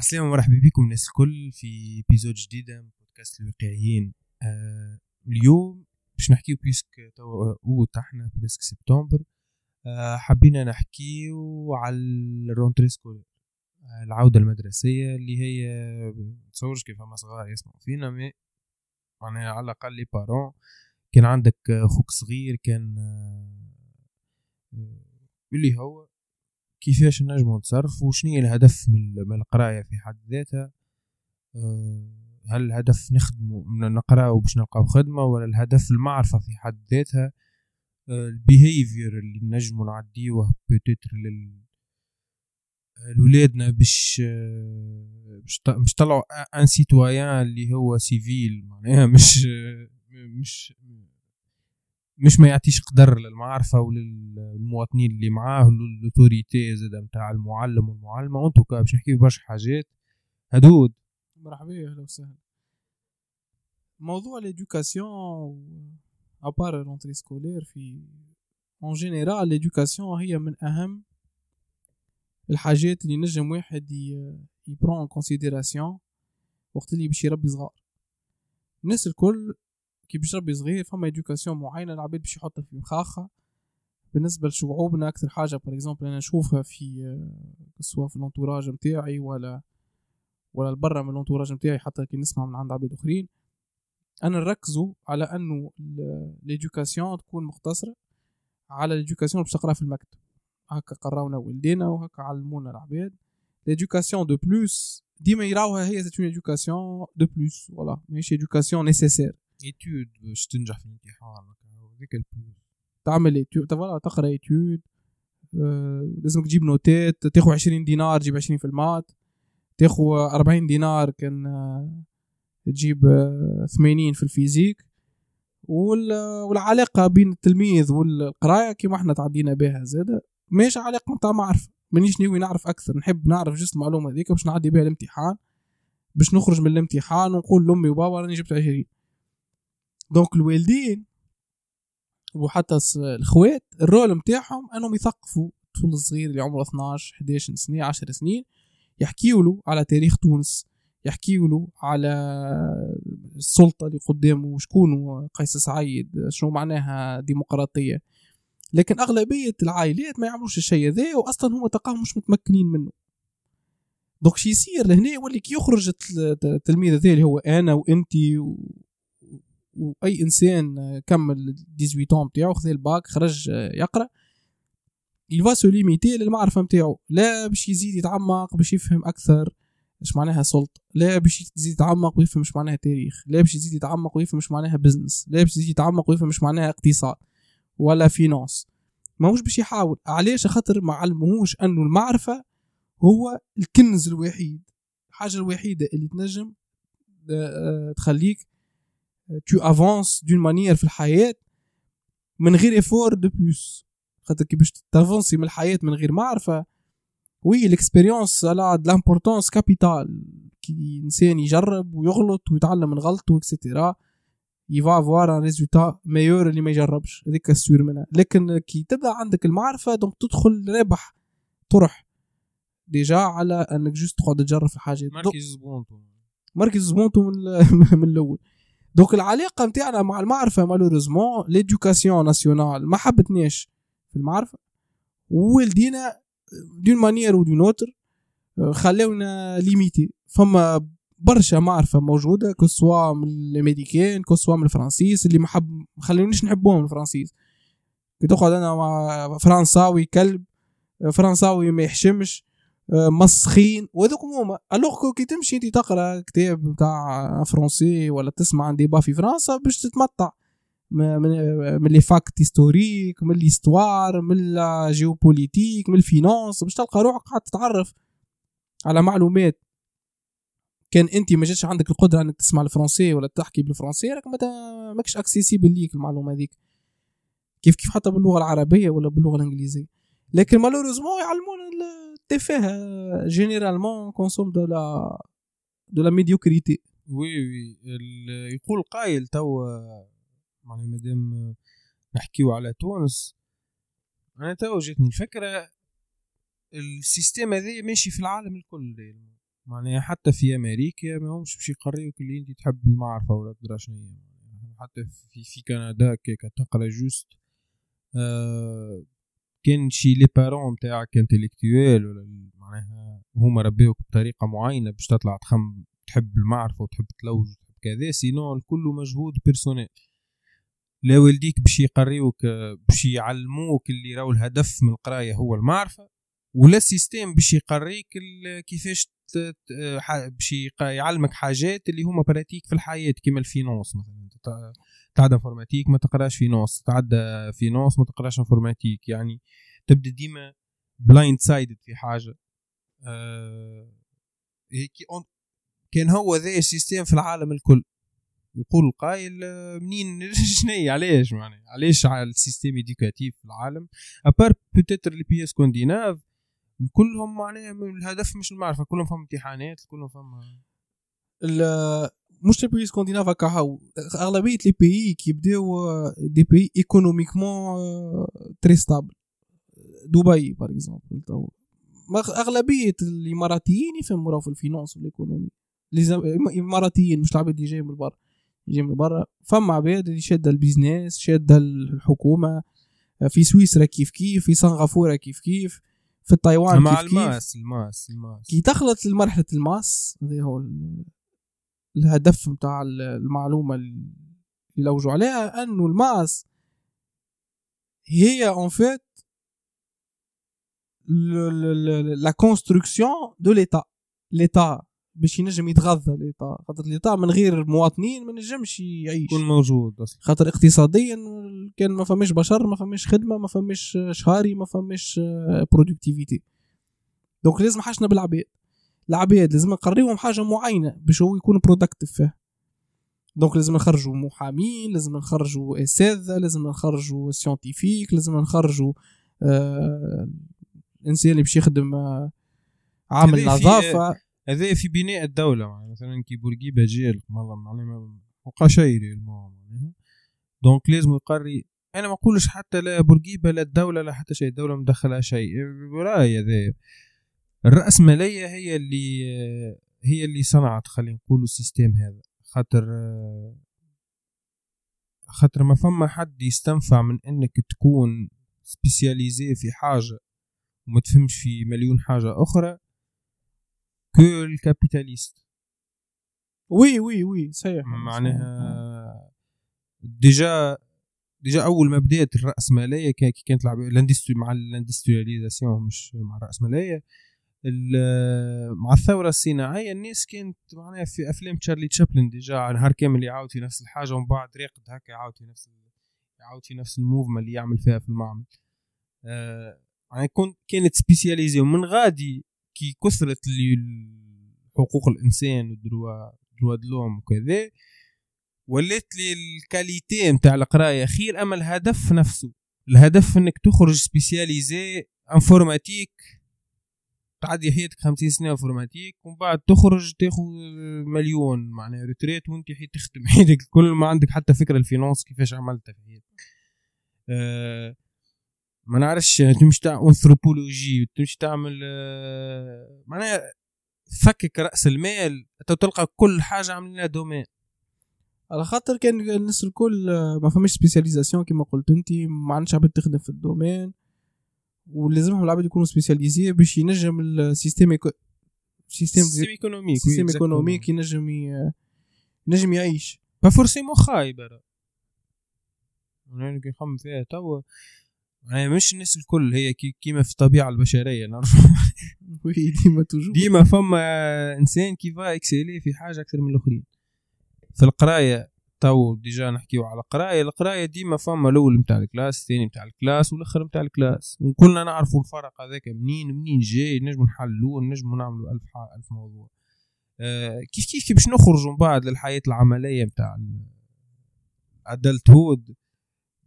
عسلامة مرحبا بكم الناس الكل في épisode جديدة من بودكاست الواقعيين. آه اليوم باش نحكيو puisque توا اوت إحنا presque سبتمبر آه حبينا نحكيو على ال rentrée scolaire آه العودة المدرسية اللي هي متصورش كيف فما صغار يسمعوا فينا mais معناها على الأقل les parents كان عندك خوك صغير كان آه اللي هو كيفاش نجمو نتصرف وشنو الهدف من القراية في حد ذاتها؟ آه، هل الهدف نخدمو نقراو باش نلقاو خدمة ولا الهدف المعرفة في حد ذاتها؟ آه، ال behavior اللي نجمو نعديوه peut-être لل لولادنا باش آه، باش طلعوا un citoyen اللي هو civil معناها مش مش مش ما يعطيش قدر للمعرفة وللمواطنين اللي معاه l'autorité زاد نتاع المعلم والمعلمة. وانتو باش نحكي برشا حاجات. هدود. مرحبا أهلا وسهلا. موضوع l'éducation à part rentrée scolaire في en général l'éducation هي من أهم الحاجات اللي نجم واحد ي prend en considération وقت اللي باش يربي صغار. الناس الكل كي باش ربي صغير فما éducation معينة العباد باش يحطها في مخاخها. بالنسبة لشعوبنا أكثر حاجة par exemple أنا نشوفها في سواء في ال entourage نتاعي ولا ولا برا من ال entourage نتاعي حتى كي نسمع من عند عباد أخرين. أنا نركزوا على أنه l'éducation تكون مقتصرة على l'éducation باش تقرا في المكتب. هكا قراونا ولدينا وهكا علمونا العباد. l'éducation de plus ديما يراوها هي c'est une éducation de plus voilà ماشي éducation nécessaire études باش تنجح في الامتحان هذيك ال plus تعمل voilà تقرا آه لازمك تجيب نوتات تاخذ 20 دينار تجيب 20 في ال maths تاخذ 40 دينار كان آه تجيب آه 80 في ال physique والعلاقة بين التلميذ والقراية كيما إحنا تعدينا بها زادة. ماشي علاقة نتاع معرفة. مانيش ناوي نعرف أكثر. نحب نعرف juste المعلومة هذيك باش نعدي بها الامتحان. باش نخرج من الامتحان ونقول لأمي وبابا راني جبت عشرين. donc الوالدين وحتى الخوات ال rôle نتاعهم أنهم يثقفوا الطفل الصغير اللي عمره 12 11 سنة 10 سنين يحكيوا له على تاريخ تونس يحكيوا له على السلطة اللي قدامه شكون قيس سعيد شنو معناها ديمقراطيه لكن أغلبية العائلات ما يعملوش الشيء هذا واصلا هما تلقاهم مش متمكنين منه. donc شي يصير لهنا يولي كي يخرج التلميذ هذا اللي هو أنا وانت وأي إنسان كمل 18 نتاعو خذ الباك خرج يقرأ. il va se limiter للمعرفة نتاعو لا باش يزيد يتعمق باش يفهم أكثر إيش معناها سلطة لا باش يزيد يتعمق ويفهم إيش معناها تاريخ. لا باش يزيد يتعمق ويفهم إيش معناها business لا باش يزيد يتعمق ويفهم إيش معناها اقتصاد ولا finance ماهوش باش يحاول. علاش؟ خاطر ما علموهوش أنه المعرفة هو الكنز الوحيد الحاجة الوحيدة اللي تنجم آه، تخليك tu avances d'une manière في الحياة من غير effort de plus خاطر كي باش ت avancer من الحياة من غير معرفة oui ال expérience elle a de l'importance capitale كي إنسان يجرب ويغلط ويتعلم من غلطه et cetera il va avoir un résultat meilleur اللي ما يجربش. هذيك ال sûr منها. لكن كي تبدأ عندك المعرفة donc تدخل رابح طرح ديجا على إنك جوست تقعد تجرب في الحاجة مركز زبونتو. مركز زبونتو من, من الأول. دونك العلاقة نتاعنا مع المعرفة مالوريزمون ليدوكاسيون ناسيونال ما حبتناش في المعرفة والدينا دون مانيير و دون اوتر خلاونا ليميتي فما برشا معرفة موجودة كسوا من الميديكين كسوا من الفرنسيس اللي ما حب خلونيش نحبوهم الفرنسيس. كي تقعد أنا مع فرنساوي كلب فرنساوي ما يحشمش مسخين. وهذوك هما. alors كي تمشي أنت تقرأ كتاب نتاع français ولا تسمع عن débat في فرنسا باش تتمتع. من les faits historiques من l'histoire من la géopolitique من ال finance. باش تلقى روحك قاعد تتعرف على معلومات. كان أنت ما جاتش عندك القدرة إنك تسمع الفرنسي ولا تحكي بالفرنسي راك ماكش accessible ليك المعلومة هذيك. كيف كيف حتى باللغة العربية ولا باللغة الإنجليزية. لكن malheureusement يعلمونا تفاهه généralement on consomme de la de la médiocrité oui oui يقول قايل تو معناها مادام نحكيو على تونس أنا تو جاتني الفكرة ال système هذا ماشي في العالم الكل. معناها حتى في أمريكا ما همش باش يقريوك اللي أنت تحب المعرفة ولا تدرى شنو حتى في في كندا كيك تقرا juste آه كان chez les parents نتاعك intellectuels ولا معناها هما ربيوك بطريقة معينة باش تطلع تخم تحب المعرفة وتحب تلوج وتحب كذا sinon الكل مجهود personnel لا والديك باش يقريوك باش يعلموك اللي راهو الهدف من القراية هو المعرفة ولا ال système باش يقريك كيفاش باش يعلمك حاجات اللي هما pratiques في الحياة كيما ال finance مثلا. تعدى informatique ما تقراش finance تعدى finance ما تقراش informatique يعني تبدأ ديما blindsided في حاجة. آه كان هو ذا ال système في العالم الكل. يقول القائل منين؟ شنو علاش معناها؟ علاش على ال système éducatif في العالم؟ à part peut-être les pays scandinaves كلهم معناها الهدف مش المعرفة كلهم فهم امتحانات كلهم فهم مش les pays scandinaves هكا اغلبيه les pays كيبداو des pays économiquement très stables دبي par exemple اغلبيه الاماراتيين يفهموا في ال finance وال économie الاماراتيين مش العباد اللي جايين من برا يجي من برا فما عباد اللي شاده ال business شاده الحكومة في سويسرا كيف كيف في سنغافوره كيف كيف في تايوان مع كيف ال masse ال masse. ال masse كي تخلط لمرحله ال masse هذا هو الهدف نتاع المعلومة اللي لوجوا عليها انه ال masse هي en fait la construction de l'État l'État باش ينجم يتغذى l'État خاطر l'État من غير مواطنين ما نجمش يعيش. يكون موجود أصلا. خاطر اقتصاديا كان ما فماش بشر ما فماش خدمة ما فماش شهاري ما فماش productivité donc لازم حاجنا بالعباد. العباد لازم نقريهم حاجة معينة باش هو يكون productif فيها. donc لازم نخرجوا محامين لازم نخرجوا أساتذة لازم نخرجوا scientifiques لازم نخرجوا آه الانسان اللي باش يخدم آه عامل نظافة. هذا في بناء الدولة مثلا كي بورقيبه جيل والله معناها ما بقى شيء donc لازم يقري. أنا ما نقولش حتى لا بورقيبه لا الدولة لا حتى شيء الدولة مدخلها شيء. راي هذا. الرأسمالية هي اللي هي اللي صنعت خلينا نقولوا ال système هذا. خاطر خاطر ما فما حد يستنفع من إنك تكون spécialisé في حاجة وما تفهمش في مليون حاجة أخرى que الكابيتاليست. oui oui oui صحيح. معناها déjà déjà أول ما بدأت الرأسمالية كانت مع ال industrialisation مش مع الرأسمالية مع الثورة الصناعية الناس كانت معناها في أفلام تشارلي تشابلن déjà نهار كامل يعاود في نفس الحاجة ومن بعد راقد هكا يعاود في نفس يعاود في نفس ال mouvement اللي يعمل فيها في المعمل. آه يعني كنت كانت spécialisée ومن غادي كي كثرت حقوق الإنسان و droits droits de l'homme وكذا ولات la qualité نتاع القراية. خير أما الهدف نفسه الهدف إنك تخرج spécialisé informatique تعدي حياتك خمسين سنة informatique ومن بعد تخرج تاخذ مليون. معناها retraite وانت حي تخدم. حياتك كل ما عندك حتى فكرة ال finance كيفاش عملتها في حياتك. أه ما نعرفش تمشي تعمل انثروبولوجي وتمشي تعمل أه معناها فكك رأس المال. تلقى كل حاجة عاملين domaine على خاطر كان الناس الكل ما فماش spécialisation كما قلت انت ما عندش عباد تخدم في ال domaine ولازمهم العباد يكونوا spécialisés باش ينجم ال système. système système économique système économique ينجم. ينجم يعيش pas forcément خايب أنا كي نخمم فيها توا يعني مش الناس الكل هي كي كيما في الطبيعة البشرية نعرف ديما toujours ديما فما إنسان qui va exceller في حاجة أكثر من الآخرين في القراية تو déjà نحكيو على القرايه القرايه ديما فما الأول نتاع ال classe الثاني نتاع ال classe والأخر نتاع ال classe. وكلنا نعرفوا الفرق هذاك منين منين جاي نجموا نحلوه نجموا نعملوا ألف ألف موضوع. آه كيف كيف كيف باش نخرجوا من بعد للحياة العملية نتاع adulthood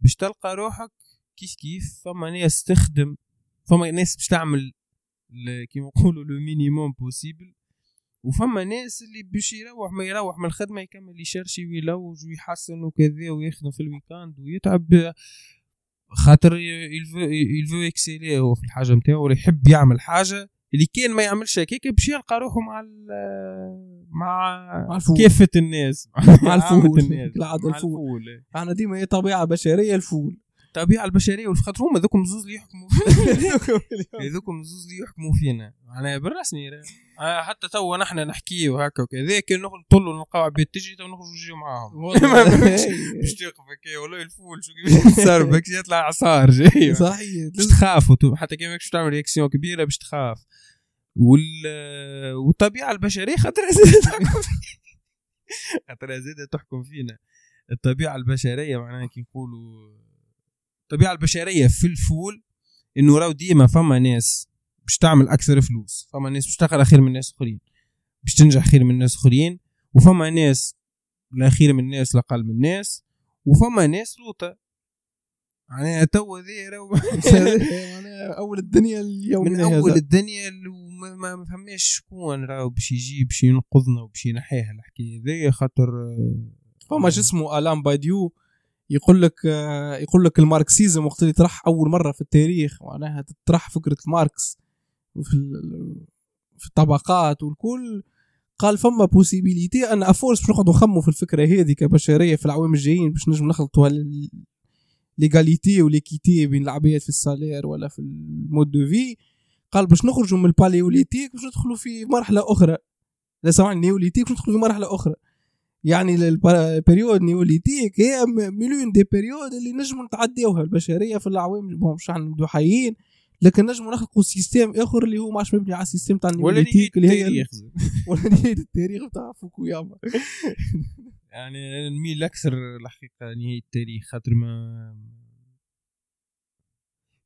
باش تلقى روحك كيف كيف؟ فما ناس تخدم فما ناس باش تعمل كيما نقولوا le minimum possible وفما ناس اللي باش يروح ما يروح من الخدمة يكمل ي cherchi ويلوج ويحسن وكذا ويخدم في ال weekend ويتعب. خاطر il veut exceller هو في الحاجة نتاعو ولا يحب يعمل حاجة اللي كان ما يعملش هكاك باش يلقى روحه مع ال- مع مع ال foule. كافة الناس. مع ال foule. الناس. مع ال foule. إحنا ديما هي طبيعة بشرية ال foule. الطبيعة البشرية والخاطر هما ذوكم زوز اللي يحكموا. هذوكم زوز اللي يحكموا فينا. معناها بالرسمي. آه، حتى تو نحن نحكي وهكا وكذا. كان نخرج نطلوا نلقاو عباد تجي تو نخرج نجيو معاهم. باش تقف هكا والله ال foule شو كيفاش صار بك؟ يطلع عصار جاي. صحيح. باش تخاف حتى كي ماكش تعمل؟ réaction كبيرة باش تخاف. وال والطبيعة البشرية خاطر تحكم خاطر زادت تحكم فينا. الطبيعة البشرية معناها كي نقولوا الطبيعة البشرية في ال foule إنه راهو ديما فما ناس باش تعمل أكثر فلوس فما ناس باش تقرا خير من ناس أخرين باش تنجح خير من ناس أخرين وفما ناس لا خير من ناس لا أقل من ناس وفما ناس لوطة. يعني تو ذي راهو معناها أول الدنيا اليوم من أول الدنيا اللي وما- ما ما فماش شكون راهو باش يجي باش ينقذنا وباش ينحيها الحكاية ذي خاطر فما شو اسمه آلان باديو يقول لك يقول لك ال marxisme وقت اللي طرح أول مرة في التاريخ معناها تطرح فكرة ماركس في في الطبقات والكل. قال فما possibilité أن à force باش نقعدوا نخموا في الفكرة هذه كبشرية في العوام الجايين باش نجم نخلطوا ال- l'égalité و l'équité بين العباد في ال salaire ولا في ال mode de vie. قال باش نخرجوا من ال paléolithique باش ندخلوا في مرحلة أخرى. لا سامعني néolithique باش ندخلوا في مرحلة أخرى. يعني ال période néolithique هي l'une des périodes اللي نجموا نتعداوها البشرية في الاعوام bon مش نبدو حيين لكن نجموا نخلقوا système آخر اللي هو ماش مبني على ال système تاع ال néolithique اللي هي التاريخ. ولا التاريخ بتاع فوكوياما. يعني نميل أكثر الحقيقة نهاية التاريخ خاطر ما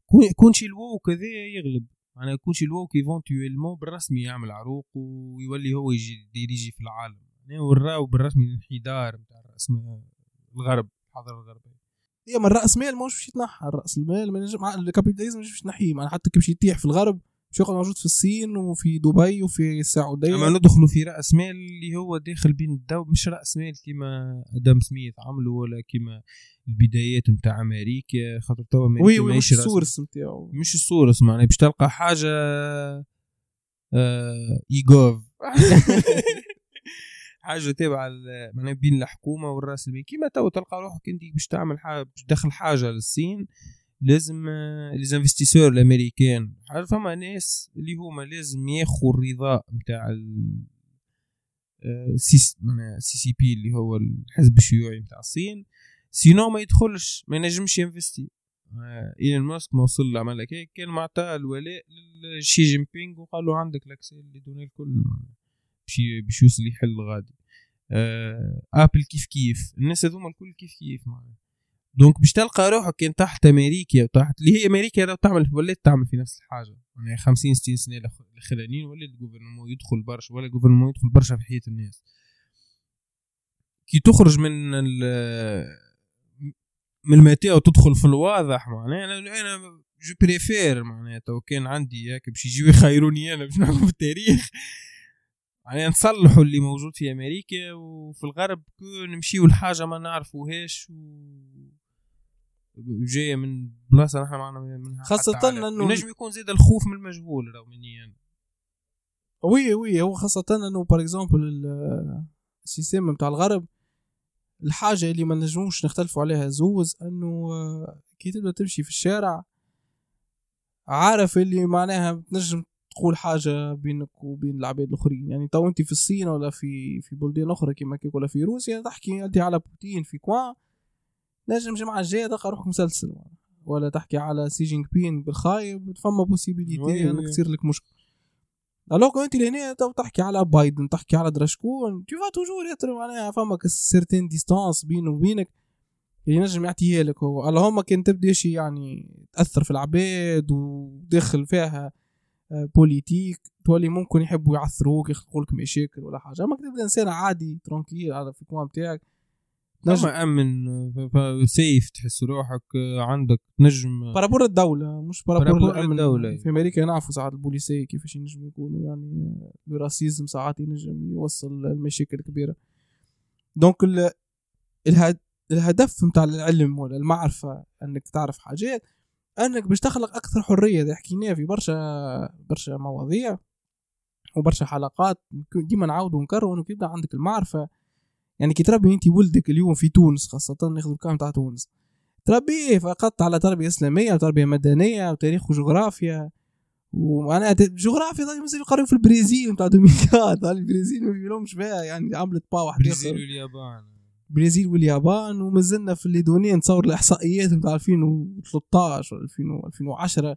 كون كون شي الواو كذا يغلب. أنا يكون شي الواو ايفونتويلمون بالرسمي يعمل عروق ويولي هو يجي ديريجي في العالم. يعني وراو بالرسمي الانحدار نتاع الرأس الغرب الحضارة الغربية. هي من الرأس مال مش باش يتنحى الرأس المال الكابيتاليزم مش باش ينحيه معناها حتى كي باش يطيح في الغرب باش يقعد موجود في الصين وفي دبي وفي السعودية. أما ندخلوا في رأس مال اللي هو داخل بين ال deux مش رأس مال كيما آدم سميث عملوا ولا كيما البدايات نتاع أمريكا خاطر توا أمريكا oui oui مش ال source نتاعو مش ال source معناها باش تلقى حاجة آه ايجوف حاجة تابعه معناها بين الحكومة والرأس المال كيما تو تلقى روحك انت باش تعمل حاجة باش تدخل حاجة للصين لازم les investisseurs الأمريكان. حاجة فما ناس اللي هما لازم ياخذوا الرضاء نتاع آه، سي معناها CCP اللي هو الحزب الشيوعي نتاع الصين. sinon ما يدخلش ما ينجمش ي investir. آه، إيلون ماسك ما وصل عمل هيك كان معطى الولاء لشي جين بينغ وقال له عندك ال accès les données الكل باش باش يوصل يحل غادي آه Apple كيف كيف؟ الناس هذوما الكل كيف كيف معناها. donc باش تلقى روحك كان تحت أمريكا وتحت اللي هي أمريكا لو تعمل ولات تعمل في نفس الحاجة. يعني 50 60 سنة الاخرانيين ولا ال gouvernement يدخل برشا ولا ال gouvernement يدخل برشا في حياة الناس. كي تخرج من من الماتيا وتدخل في الواضح معناها أنا أنا je préfère معناها. تو كان عندي هيك باش يجيو يخيروني أنا باش نحكم في التاريخ. يعني نصلحوا اللي موجود في أمريكا وفي الغرب نمشيو لحاجة ما نعرفوهاش و جاية من بلاصة نحن معنا منها خاصة عارف. إنه- ينجم يكون زاد الخوف من المجهول راه مني أنا oui oui هو خاصة إنه par exemple ال système بتاع الغرب الحاجة اللي ما نجموش نختلفوا عليها زوز إنه آه، كي تبدأ تمشي في الشارع عارف اللي معناها بتنجم تقول حاجة بينك وبين العباد الآخرين. يعني تو أنت في الصين ولا في في بلدان أخرى كيما كيك ولا في روسيا تحكي أنت على بوتين في coin نجم جمعة الجاية تلقى روحك مسلسل ولا تحكي على سي جين بين بالخايب فما possibilité إنك. تصير لك مشكل alors أنت لهنا تو تحكي على بايدن تحكي على درا شكون تو va toujours être معناها فما certaine distance بينه وبينك اللي نجم يعطيها لك هو. اللهم كان تبدأ شي يعني تأثر في العباد وداخل فيها politique. تولي ممكن يحبوا يعثروك يخلقوا لك مشاكل ولا حاجة. أما تبدا انسان عادي tranquille على في ال coin بتاعك. نجم آمن safe تحس روحك آه، عندك نجم. par rapport الدولة مش par rapport الأمن. الدولة. في أمريكا نعرفوا ساعات البوليسية كيفاش ينجموا يكونوا يعني آه، ال racisme ساعات ينجم يوصل المشاكل كبيرة. donc ال- الهد... الهدف متاع العلم ولا المعرفة أنك تعرف حاجات. أنك باش تخلق أكثر حرية. إذا حكيناه في برشا برشا مواضيع وبرشا حلقات ديما نعاود ونكرر انه يبدأ عندك المعرفة. يعني كي تربي أنت ولدك اليوم في تونس خاصة ناخذ ال cas تاع تونس. تربيه فقط على تربية إسلامية وتربيه مدنية وتاريخ وجغرافيا. وأنا جغرافيا طيب مثلا يقرأوا في البرازيل نتاع 2004 البرازيل ما فيهمش بها يعني عملت با واحد البرازيل واليابان. البرازيل واليابان ومازلنا في les données نتصور الإحصائيات نتاع 2013 و 2010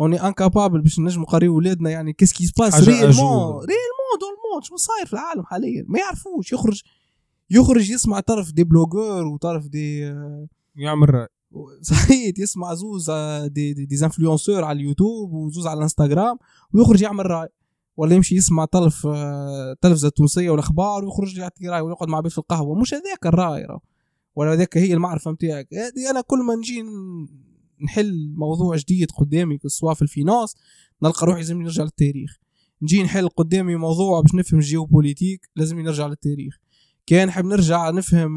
on est incapable باش نجموا نقريو ولادنا يعني qu'est-ce qui se passe réellement réellement dans le monde شنو صاير في العالم حاليا؟ ما يعرفوش. يخرج يخرج يسمع طرف des blogueurs وطرف des يعمل رأي. صحيح يسمع زوز des des, des influenceurs على اليوتيوب وزوز على الإنستغرام ويخرج يعمل رأي. ولا يمشي يسمع طرف التلفزه التونسية والأخبار ويخرج يعطي راي ويقعد مع بيت في القهوة. مش هذاك الرأي ولا هذاك هي المعرفة نتاعك أنا كل ما نجي نحل موضوع جديد قدامي سواء في ال finance نلقى روحي لازم نرجع للتاريخ. نجي نحل قدامي موضوع باش نفهم ال géopolitique لازم نرجع للتاريخ. كان نحب نرجع نفهم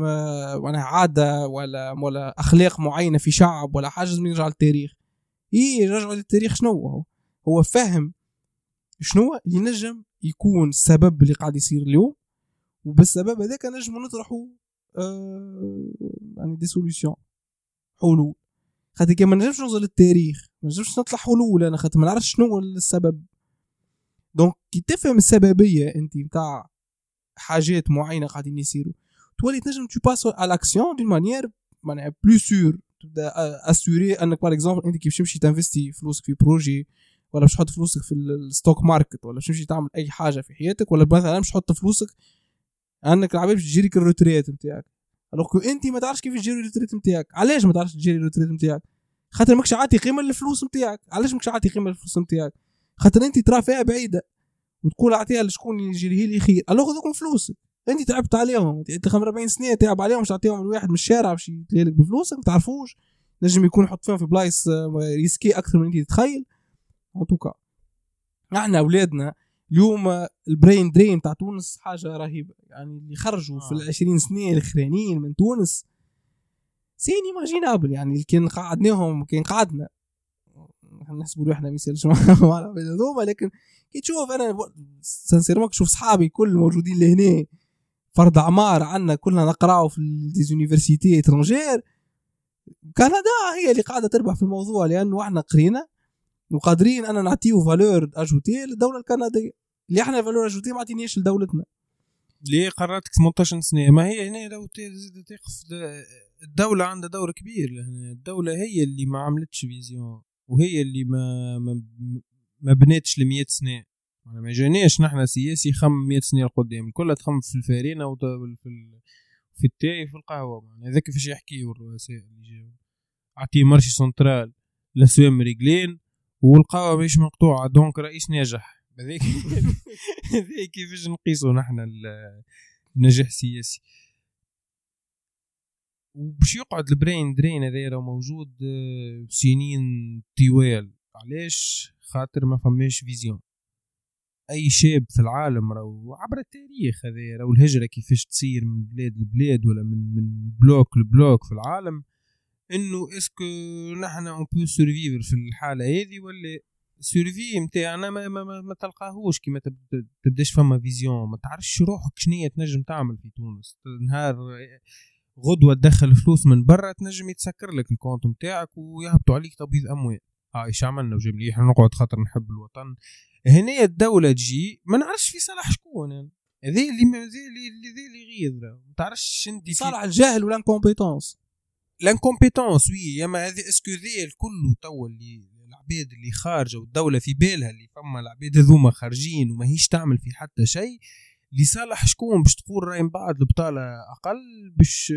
معناها عادة ولا ولا أخلاق معينة في شعب ولا حاجة لازم نرجع للتاريخ. إيه رجعوا للتاريخ شنو هو؟ هو فهم شنو؟ اللي نجم يكون السبب اللي قاعد يصير اليوم وبالسبب هذاك نجم نطرحوا آه يعني des solutions حلول خاطر كي ما نجمش نوصل للتاريخ ما نجمش نطلع حلول أنا خاطر ما نعرفش شنو السبب. donc كي تفهم السببية أنت نتاع حاجات معينة قاعدين يصيروا تولي تنجم tu passes à l'action d'une manière معناها plus sûre تبدأ assuré أنك par exemple أنت كيف تمشي ت investi فلوسك في projet ولا باش تحط فلوسك في ال stock market ولا باش تمشي تعمل أي حاجة في حياتك ولا مثلا باش تحط فلوسك انك العباد باش ت gérer لك ال retraite نتاعك alors أنت ما تعرفش كيف ت gérer ال retraite نتاعك علاش ما تعرفش ت gérer ال retraite نتاعك خاطر ماكش عاطي قيمة للفلوس نتاعك علاش ماكش عاطي قيمة للفلوس نتاعك خاطر أنت ترى فيها بعيدة. وتقول أعطيها لشكون؟ ي gérer لي خير alors هذوك فلوسك. أنت تعبت عليهم. أنت 40 سنة تعب عليهم مش تعطيهم الواحد من الشارع باش يتليلك بفلوسك. ما تعرفوش. نجم يكون يحط فيهم في بلايص risqués أكثر من أنت تتخيل. en tout cas إحنا أولادنا اليوم ال brain drain تاع تونس حاجة رهيبة. يعني اللي خرجوا آه. في العشرين سنة الأخرانيين من تونس c'est inimaginable يعني كان قعدناهم كان قعدنا نحسبوا روحنا ما يصيرش معنا هذوما لكن كي تشوف أنا sincèrement تشوف صحابي كل موجودين لهنا فرد اعمار عندنا كلنا نقراو في des universités étrangères كندا هي اللي قاعدة تربح في الموضوع لأنه إحنا قرينا. وقادرين أنا نعطيو valeur ajoutée للدولة الكندية. اللي إحنا valeur ajoutée ما عطينيش لدولتنا. اللي قراتك 18 سنة. ما هي هنا لو تقف الدولة عندها دور كبير. الدولة هي اللي ما عملتش vision وهي اللي ما ما, ما بنيتش ل 100 سنة ما جانيش نحن سياسي خم 100 سنة لقدام. كلها تخم في الفارينة وفي في التاي في القهوة. هذاك كيفاش يحكيوا الرؤساء اللي جاوا أعطيه marché central لسوام رجلين. والقهوة مش مقطوعة. donc رئيس ناجح. هذاك هذاك كيفاش نقيسوا نحن النجاح السياسي. وباش يقعد ال brain drain هذا راه موجود آه، سنين طوال. علاش؟ خاطر ما فماش vision. أي شاب في العالم راهو عبر التاريخ هذا راهو الهجره كيفاش تصير من بلاد لبلاد ولا من من bloc ل bloc في العالم إنه est-ce que نحن on peut survivre في الحالة هذه ولا survie نتاعنا ما, ما, ما, ما تلقاهوش كي ما تبداش فما vision ما تعرفش روحك شنية تنجم تعمل في تونس. نهار غدوة تدخل فلوس من برا تنجم يتسكر لك ال compte نتاعك ويهبطوا عليك تبيض أموال. آه إيش عملنا؟ لي إحنا نقعد خاطر نحب الوطن. هنا الدولة تجي ما نعرفش في صالح شكون. يعني ذي اللي ذي اللي غيظ. ما تعرفش انت صالح الجاهل ولا انكومبيتونس لانكومبيتونس وي يا ما هذه اسكو ذي كله توا اللي العباد اللي خارجة والدولة في بالها اللي فما العباد هذوما خارجين وما هيش تعمل في حتى شيء لصالح شكون باش تقول راي من بعد البطالة أقل؟ باش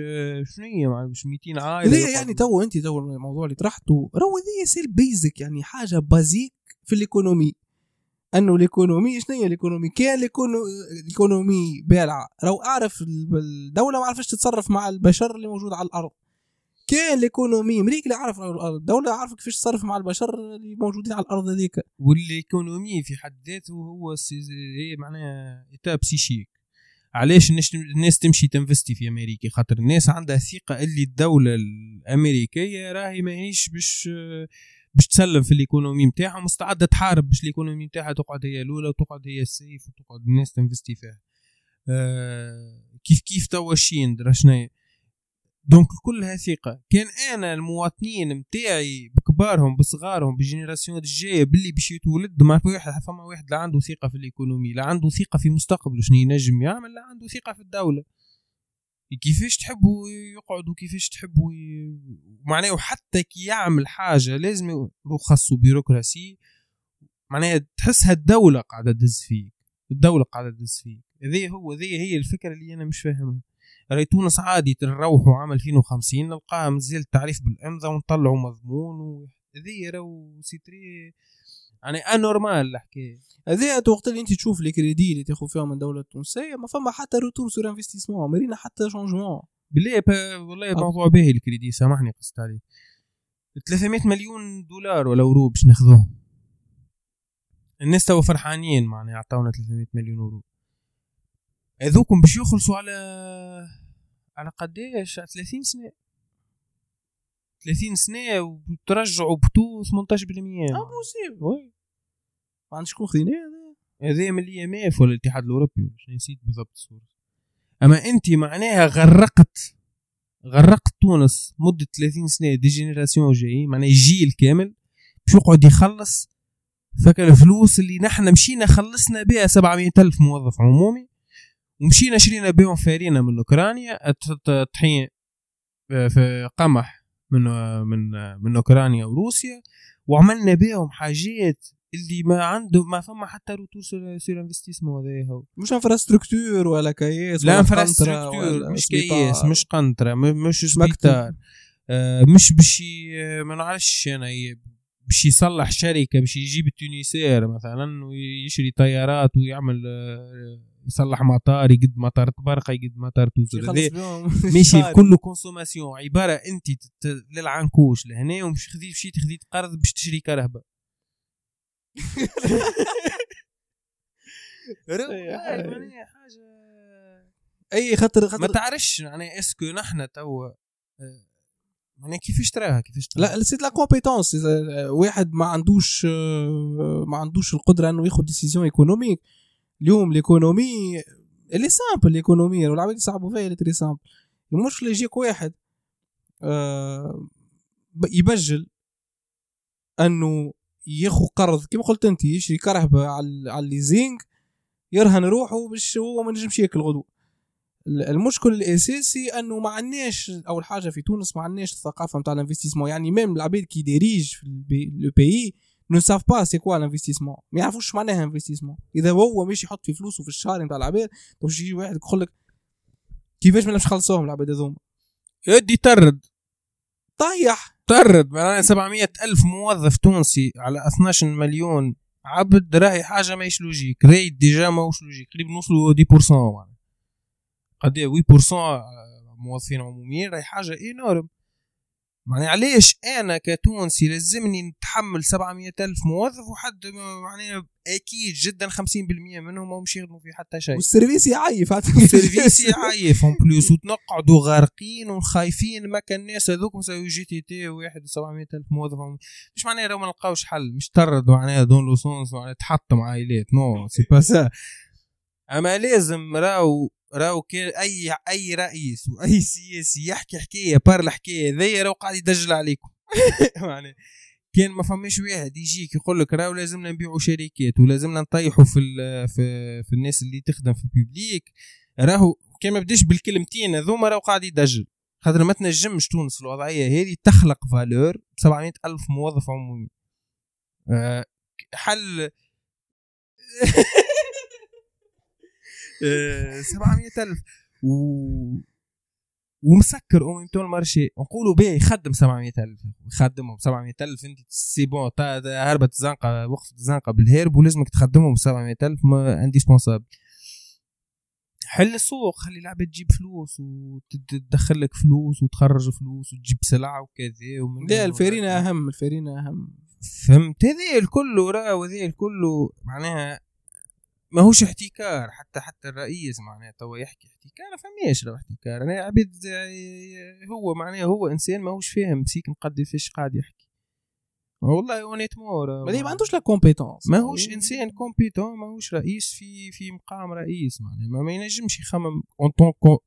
شنو هي؟ باش 200 عائلة ليه يعني تو أنت تو الموضوع اللي طرحته راهو ذي سيل بيزك يعني حاجة بازيك في الإيكونومي. أنه الإيكونومي شنو هي الإيكونومي؟ كان الإيكونومي بالعه راهو أعرف الدولة ما عرفتش تتصرف مع البشر اللي موجود على الأرض. كان الإيكونومي أمريكا اللي عارف الدولة عارفه كيفاش تصرف مع البشر اللي موجودين على الأرض هذيك. والإيكونومي في حد ذاته هو هي معناها ايتا بسيشيك علاش الناس الناس تمشي تنفستي في أمريكا؟ خاطر الناس عندها ثقة اللي الدولة الأمريكية راهي ماهيش باش باش تسلم في ال économie نتاعها مستعدة تحارب باش ال économie نتاعها تقعد هي الأولى وتقعد هي السيف وتقعد الناس ت investi فيها. آه كيف كيف توا ال Chine؟ درا شنو donc كلها ثقة كان أنا المواطنين متاعي بكبارهم بصغارهم بال génération الجاية باللي باش يتولد ما في واحد فما واحد لا عنده ثقة في ال économie لا عنده ثقة في مستقبله شنو ينجم يعمل لا عنده ثقة في الدولة. كيفاش تحبوا يقعدوا كيفاش تحبوا ي... معناه حتى كي يعمل حاجة لازم رخص و bureaucratie معناها تحسها الدولة قاعدة تدز فيك الدولة قاعدة تدز فيك. هذه هو هذه هي الفكرة اللي أنا مش فاهمها. راهي تونس عادي نروحوا عام 2050 نلقاها مازال تعريف بالأمضة ونطلعوا مضمون هذه راهو c'est très يعني anormal الحكاية. هذه وقت اللي أنت تشوف les crédits اللي تاخذ فيهم من الدولة التونسيه ما فما حتى retour sur investissement ما رينا حتى changement بالله والله موضوع باهي الكريدي سامحني قصت عليك. 300 مليون دولار ولا اورو باش ناخذوه. الناس توا فرحانين معناها عطاونا 300 مليون اورو هذوكم باش يخلصوا على على قديش؟ 30 سنة. 30 سنة وترجعوا ب taux 18% impossible oui. ما عندش شكون خذيناه هذا. هذا من ال IMF ولا الاتحاد الأوروبي مش نسيت بالضبط الصورة. أما أنت معناها غرقت غرقت تونس مدة 30 سنة des générations جايين معناها جيل كامل باش يقعد يخلص فك الفلوس اللي نحن مشينا خلصنا بها 700 ألف موظف عمومي. ومشينا شرينا بهم فارينة من أوكرانيا طحين في قمح من من من أوكرانيا وروسيا وعملنا بهم حاجات اللي ما عنده ما فما حتى retour sur investissement هذا هو. مش infrastructure ولا كياس لا infrastructure مش كياس مش قنطرة مش secteur آه مش باش ما نعرفش أنا باش يصلح شركة باش يجيب ال Tunisair مثلا ويشري طيارات ويعمل آه يصلح مطار يقد مطار طبرقة يقد مطار توزر. ماشي كله consommation عبارة أنت للعنكوش لهنا ومش خذيت مشيت خذيت قرض باش تشري كرهبه حاجة. أي خاطر خاطر ما تعرفش يعني est-ce que نحن توا يعني كيفاش تراها كيفاش تراها؟ là c'est la compétence واحد ما عندوش ما عندوش القدرة إنه ياخذ décision économique اليوم l'économie elle est simple l'économie والعباد يصعبوا فيها elle est très simple المشكلة يجيك واحد آه يبجل إنه ياخو قرض. كما قلت أنت يشري كرهبه على ال leasing يرهن روحه باش هو ما نجمش ياكل غدو. المشكل الأساسي إنه ما عندناش أول حاجة في تونس ما عندناش الثقافة نتاع ال investissement. يعني même العباد qui dirigent في le pays ne savent pas c'est quoi ال investissement ما يعرفوش معناها investissement اذا هو ماشي يحط في فلوسه في الشهر نتاع العباد باش يجي واحد يقول لك كيفاش ما خلصوهم العباد هذوما يدي ترد طيح ترد معناها 700 ألف موظف تونسي على 12 مليون عبد راهي حاجة ماهيش logique راهي déjà ماهوش logique قريب نوصلوا 10% معناها قد 8% موظفين عموميين راهي حاجة énorme يعني علاش أنا كتونسي لازمني نتحمل 700 ألف موظف وحد يعني أكيد جدا 50% منهم مش يخدموا في حتى شيء. والسيرفيس يعيف السيرفيس يعيف. اون بلوس وتنقعدوا غارقين وخايفين. ما كان الناس هذوك مسوي جي تي تي واحد 700 ألف موظف. مش معناها لو ما نلقاوش حل. مش طرد معناها دون لو سونس معناها تحطم عائلات. نو سي با سا أما لازم راو راهو أي أي رئيس وأي سياسي يحكي حكاية بار الحكاية ذي راهو قاعد يدجل عليكم. يعني كان ما فماش واحد يجيك يقول لك راهو لازمنا نبيعوا شركات ولازمنا نطيحوا في في في الناس اللي تخدم في ال public. راهو كان ما بداش بالكلمتين هذوما راهو قاعد يدجل. خاطر ما تنجمش تونس الوضعية هذه تخلق valeur ب 700 ألف موظف عمومي. أه حل. 700000 و ومسكر اومي تو المارشي نقولوا بيه يخدم 700000 يخدمهم 700000 أنت سي بون هربت الزنقة وقفت الزنقة بالهرب ولازمك تخدمهم 700000 انديسبونسابل حل السوق. خلي العباد تجيب فلوس وتدخل لك فلوس وتخرج فلوس وتجيب سلعة وكذا ومن لا الفارينه أهم الفارينه أهم. فهمت؟ هذا الكل راه وهذا الكل. معناها ماهوش احتكار حتى حتى الرئيس معناها توا يحكي احتكار ما فماش راه احتكار. أنا عبيد هو معناها هو إنسان ماهوش فاهم سيك نقدر فيش قاعد يحكي. والله اونيتمون ما ما عندوش لا كومبيتونس ماهوش إنسان كومبيتون ماهوش رئيس في في مقام رئيس معناها. ما, ينجمش يخمم اون طون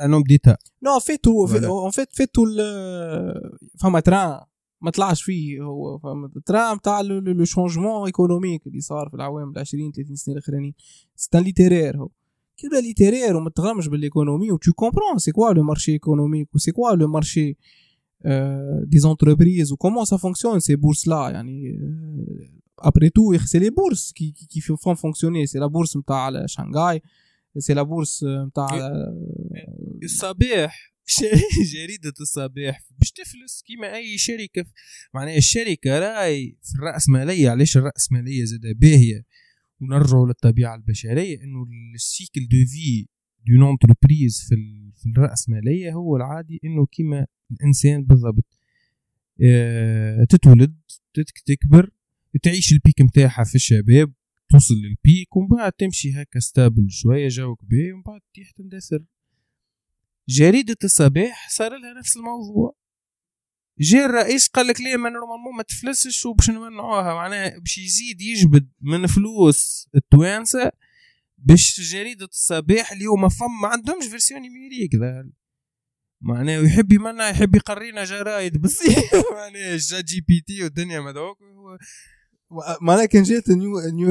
ان اوم ديتا نو فيتو. اون فيت فيتو فما تران ما طلعش فيه هو فما تران نتاع لو شونجمون ايكونوميك اللي صار في العوام ال 20 30 سنه الأخرانيين سي ان ليتيرير هو. كي يبدا littéraire وما تغرمش بال économie و tu comprends c'est quoi le marché économique و c'est quoi le marché des entreprises و comment ça fonctionne ces bourses لا يعني après tout c'est les bourses qui qui font fonctionner c'est la bourse نتاع شانغاي c'est la bourse نتاع الصباح جريدة الصباح. باش تفلس كيما أي شركة معناها الشركة راي في الرأسمالية علاش الرأسمالية زاد باهية؟ ونرجعوا للطبيعة البشرية إنه ال cycle de vie d'une entreprise في في الرأسمالية هو العادي إنه كيما الإنسان بالضبط آه، تتولد تكبر تعيش ال pic متاعها في الشباب توصل لل pic ومن بعد تمشي هكا stable شوية جوك باهي ومن بعد تيح تندثر. جريدة الصباح صار لها نفس الموضوع. جاء الرئيس قال لك ليه ما normalement ما تفلسش وباش نمنعوها؟ معناها باش يزيد يجبد من فلوس التوانسة باش جريدة الصباح اليوم فم ما عندهمش فيرسيون نيميريك ذا. معناها يحب يمنع يحب يقرينا جرايد بالصيف معناها جا جي بي تي والدنيا مدعوك معناها كان جات نيو نيو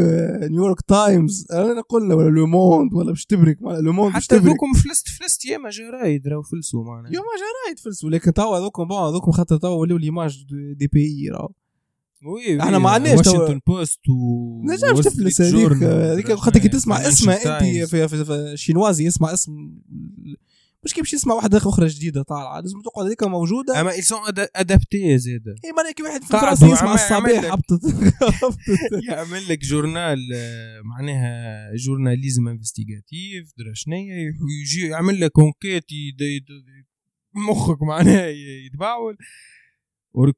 نيويورك تايمز أنا قلنا ولا لو موند ولا باش تبرك معناها لو موند باش حتى ذوكم فلست فلست ياما جرايد راهو فلسوا معناها. يوم جرايد فلسوا لكن توا هذوكم بون هذوكم خاطر توا ولاو ليماج دي بي راهو. وي إحنا ما عندناش توا- واشنطن بوست و نجمش تفلس هذيك هذيك خاطر كي تسمع اسمها أنت Times. في, في, في شينوازي يسمع اسم مش كي باش يسمع واحدة أخرى جديدة طالعة. لازم تقعد هذيك موجودة. أما ad- adaptés زاد اي معناها كي واحد في فرنسا يسمع الصباح؟ هبطت هبطت يعمل لك journal آه، معناها journalisme investigatif درا شنيا يجي يعمل لك يد- مخك معناها يتبعول ورك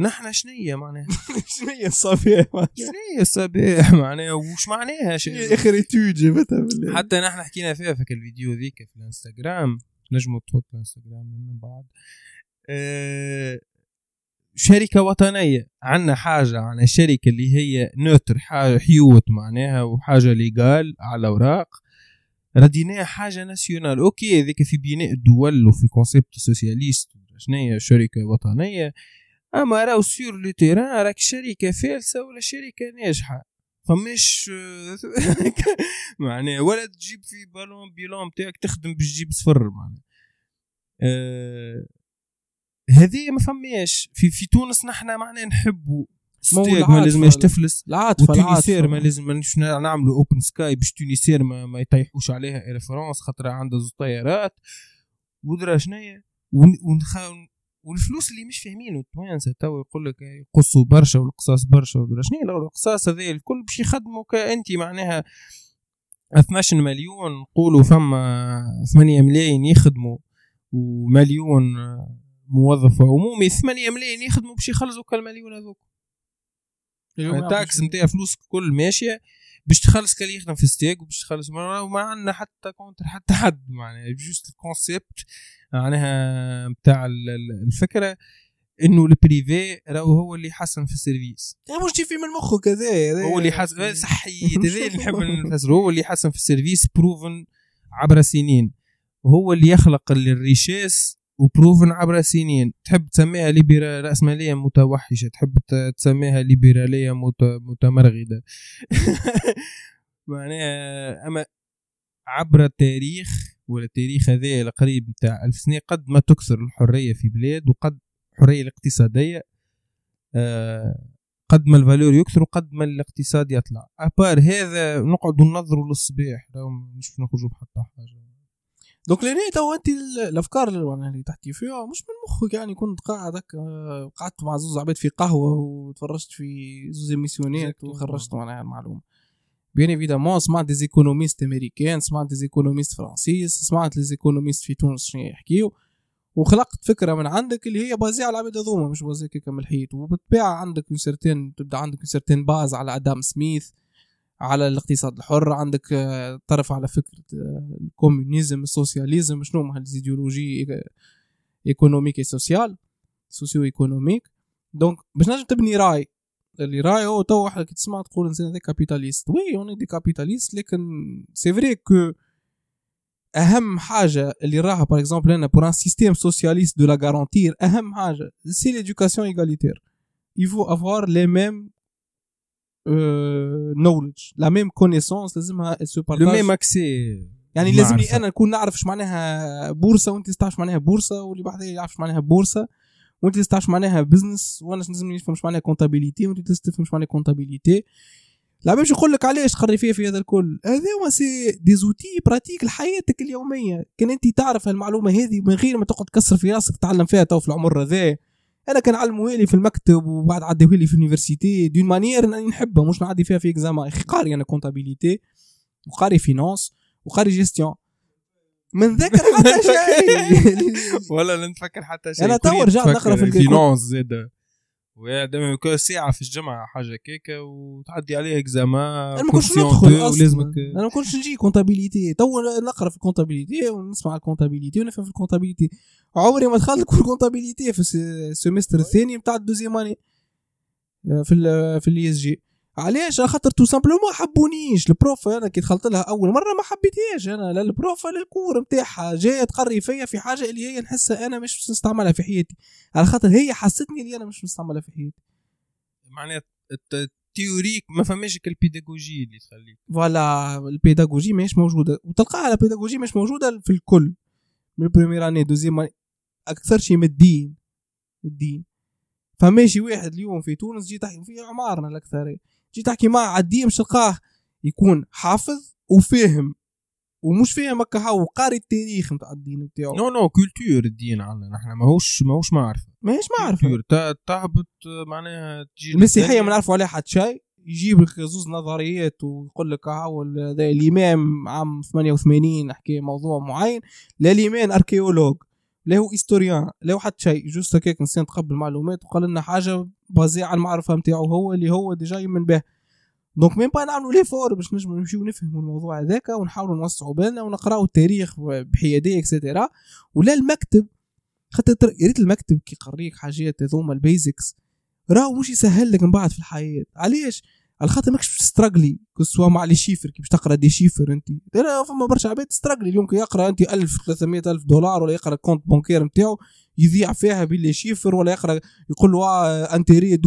نحن شنيا معناها؟ شنو هي الصباح شنيا الصباح معناها وش معناها شي- آخر étude جابتها بالله حتى نحن حكينا فيها في الفيديو ذيك في الانستغرام. نجموا تحط الانستغرام لنا بعد. آه، شركة وطنية عندنا حاجة عن الشركة اللي هي notre حاجة حيوت معناها وحاجة légale على أوراق رديناها حاجة nationale OK ذيك في بناء الدول وفي ال concept socialiste شنية شركة وطنية. أما راهو sur le terrain راك شركة فالسة ولا شركة ناجحة. فمش معناها ولا تجيب في bilan bilan بتاعك تخدم باش تجيب صفر معناها. آه هذه ما فماش. في في تونس نحن معناها نحبوا STEG ما لازمش لا. تفلس. العاطفة و Tunisair ما لازم نعملوا open sky باش Tunisair ما, ما يطيحوش عليها Air France خاطر عندها زوج طيارات. ودرا شنيا. والفلوس اللي مش فاهمينه التوانسه تو يقول لك يقصوا برشا والقصاص برشا ودرا شنيا لو القصاص هذا الكل باش يخدموا كانت معناها 12 مليون نقولوا فما 8 ملايين يخدموا ومليون موظف عمومي 8 ملايين يخدموا باش يخلصوا كالمليون هذوك. ال taxes نتاع فلوس كل ماشية باش تخلص كان يخدم في STEG وباش تخلص. ما ما عندنا حتى contre حتى حد معناها. juste ال concept معناها نتاع ال- الفكرة إنه ال privé راهو هو اللي يحسن في ال service. يا مش في من مخك هذا هذا- هو اللي يحسن صحي هذا اللي نحب نفسره هو اللي يحسن في ال service proven عبر سنين. وهو اللي يخلق ال richesse و proven عبر سنين. تحب تسميها ليبرا رأسمالية متوحشة. تحب تسميها ليبرالية مت- متمرغدة. معناها أما عبر التاريخ ولا التاريخ هذا القريب نتاع ألف سنة قد ما تكثر الحرية في بلاد وقد الحرية الاقتصادية آه، قد ما ال valeur يكثر وقد ما الاقتصاد يطلع. à part هذا نقعدوا ننظروا للصباح مش نخرجوا بحتى حاجة. donc لاني تو انت ال- الأفكار اللي تحكي فيها مش من مخك يعني كنت قاعد هكا قعدت مع زوز عباد في قهوة وتفرجت في زوز Exactement. وخرجت معناها المعلومة. bien évidemment سمعت des économistes américains سمعت des économistes français سمعت les économistes في تونس شنو يحكيو وخلقت فكرة من عندك اللي هي basée على العباد هذوما مش basée كيكا من وبالطبيعه عندك certaines تبدأ عندك certaines bases على آدم سميث على الاقتصاد الحر عندك آه، طرف على فكرة آه، ال communisme ال socialisme شنو هما هال idéologies économiques sociales socio-économiques donc باش نجم تبني رأي اللي راي هو تو واحد كي تسمع تقول انسان هذا capitaliste oui on est des capitalistes لكن c'est vrai que أهم حاجة اللي راها par exemple أنا pour un système socialiste de la garantir أهم حاجة c'est l'éducation égalitaire avoir les mêmes euh, knowledge la même connaissance لازمها se partage. le même accès يعني. لازمني أنا نكون نعرف إيش معناها بورصة وأنت تعرف معناها بورصة واللي بعدها يعرف معناها بورصة. وانت تعرف معناها business وأنا لازمني نفهم إيش معناها comptabilité وانت تفهم إيش معناها comptabilité لا باش نقول لك علاش تقري فيها في هذا الكل هذا هو c'est des outils pratiques لحياتك اليوميه كان انت تعرف هالمعلومه هذه من غير ما تقعد تكسر في راسك تتعلم فيها تو في العمر هذا أنا كان علموها لي في المكتب وبعد عدوها لي في ال université d'une manière انني نحبها مش نعدي فيها في examen أخي قاري أنا comptabilité وقاري finance وقاري جيستيون ما نذكر حتى شيء. ولا لا نتفكر حتى شيء. أنا تو رجعت نقرأ في ال finance زاد كل ساعة في الجمعة حاجة كيكة وتعدي عليها examen أنا ما كنتش ندخل أصلا. أنا ما كنتش نجي comptabilité تو نقرأ في ال comptabilité ونسمع ال comptabilité ونفهم في ال comptabilité عمري ما دخلت في ال comptabilité في الس- ال semestre الثاني بتاع ال deuxième année في ال في ال ISG علاش؟ على خاطر tout simplement ما حبونيش. ال prof أنا كي دخلت لها أول مرة ما حبيتهاش أنا. لا ال prof لا ال cours نتاعها جاية تقري فيا في حاجة اللي هي نحسها أنا مش نستعملها في حياتي. على خاطر هي حستني اللي أنا مش نستعملها في حياتي. معناها الت- ال théorique ما فماش ال pédagogie اللي تخليك. voilà ال pédagogie ماهيش موجودة. وتلقاها ال pédagogie مش موجودة في الكل. من ال première année deuxième أكثر شيء من الدين. الدين. فماشي واحد اليوم في تونس جي تحكي في عمارنا الأكثرية. جي تحكي معاه على الدين مش تلقاه يكون حافظ وفاهم. ومش فاهم هكا هاو قاري التاريخ نتاع الدين نتاعو non non culture الدين عندنا نحن ماهوش ماهوش معرفة. ماهيش معرفة. culture تهبط معناها تجي المسيحيه. ما نعرفوا عليها حتى شيء. يجيب لك زوز نظريات ويقول لك هاو الإمام عام 88 نحكي موضوع معين. لا الإمام archéologue لا هو historien لا هو حتى شيء juste هكاك انسان تقبل معلومات وقال لنا حاجة basée على المعرفة نتاعو هو اللي هو déjà يمن به donc même pas نعملوا l'effort باش نجموا نمشيو نفهموا الموضوع هذاك ونحاولوا نوسعوا بالنا ونقراو التاريخ بحيادية et cetera ولا المكتب خاطر يا ريت المكتب كي يقريك حاجات هذوما ال basics راهو مش يسهل لك من بعد في الحياة. علاش؟ على خاطر ماكش تستراجلي soit مع les chiffres كي باش تقرا des chiffres انت فما برشا عباد تستراجلي اليوم كي يقرا انت 1000 300 ألف دولار ولا يقرا compte bancaire نتاعو يضيع فيها ب les chiffres ولا يقرا يقول له آه intérêt 2%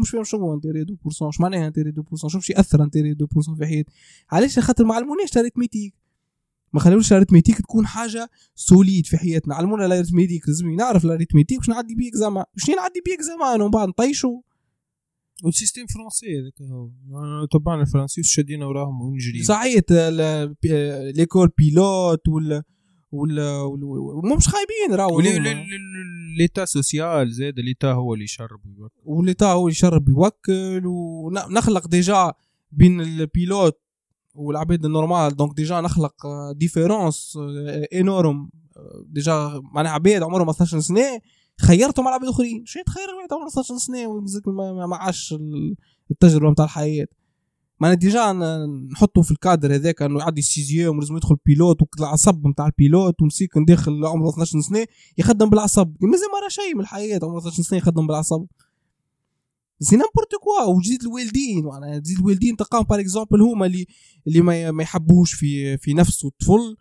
مش فاهم شنو intérêt 2% اش معناها intérêt 2% شوف شي ياثر intérêt 2% في حياتي. علاش؟ خاطر ما علموناش arithmétique ما خلوش ال arithmétique تكون حاجة solide في حياتنا. علمونا ال arithmétique لازم نعرف ال arithmétique باش نعدي بيه examen باش نعدي بيه examen ومن بعد نطيشوا وال système français هذاك هو أنا طبعا الفرنسيس شادينا وراهم ونجري ال- l'école pilote ولا ولا ولا- مش خايبين راهو l'état social زاد l'état هو اللي يشرب ويوكل. و l'état هو يشرب يوكل ونخلق déjà بين ال pilote والعباد النورمال دونك ديجا نخلق ديفيرونس انورم ديجا معناها عباد عمرهم 12 سنه خيرتهم على عباد اخرين شو تخير؟ واحد عمره 12 سنه ما ما- ما عاش ال- التجربة نتاع الحياة. معناها déjà نحطه في الكادر هذاك انه يعدي ال sixième ولازم يدخل pilote والعصب نتاع ال pilote ومسيكن داخل عمره 12 سنة يخدم بالعصب. مازال ما راه شيء من الحياة عمره 12 سنة يخدم بالعصب. c'est n'importe quoi وجديد الوالدين معناها تزيد الوالدين تلقاهم par exemple هما اللي اللي ما ما يحبوش في في نفسه الطفل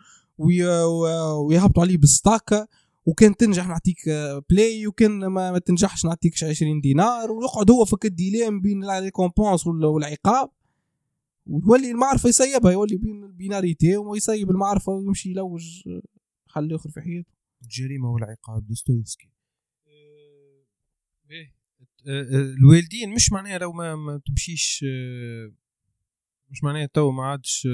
ويهبطوا عليه بالستاكا وكان تنجح نعطيك Play وكان ما, ما تنجحش نعطيكش 20 دينار ويقعد هو فك ال dilemme بين ال récompense وال- والعقاب. وتولي المعرفة يسيبها يولي بين ال binarité ويسيب المعرفة ويمشي يلوج حل الآخر في حياته. الجريمه والعقاب دوستويفسكي. باهي. آه، آه، الوالدين مش معناها لو ما, ما تمشيش آه، مش معناها تو ما عادش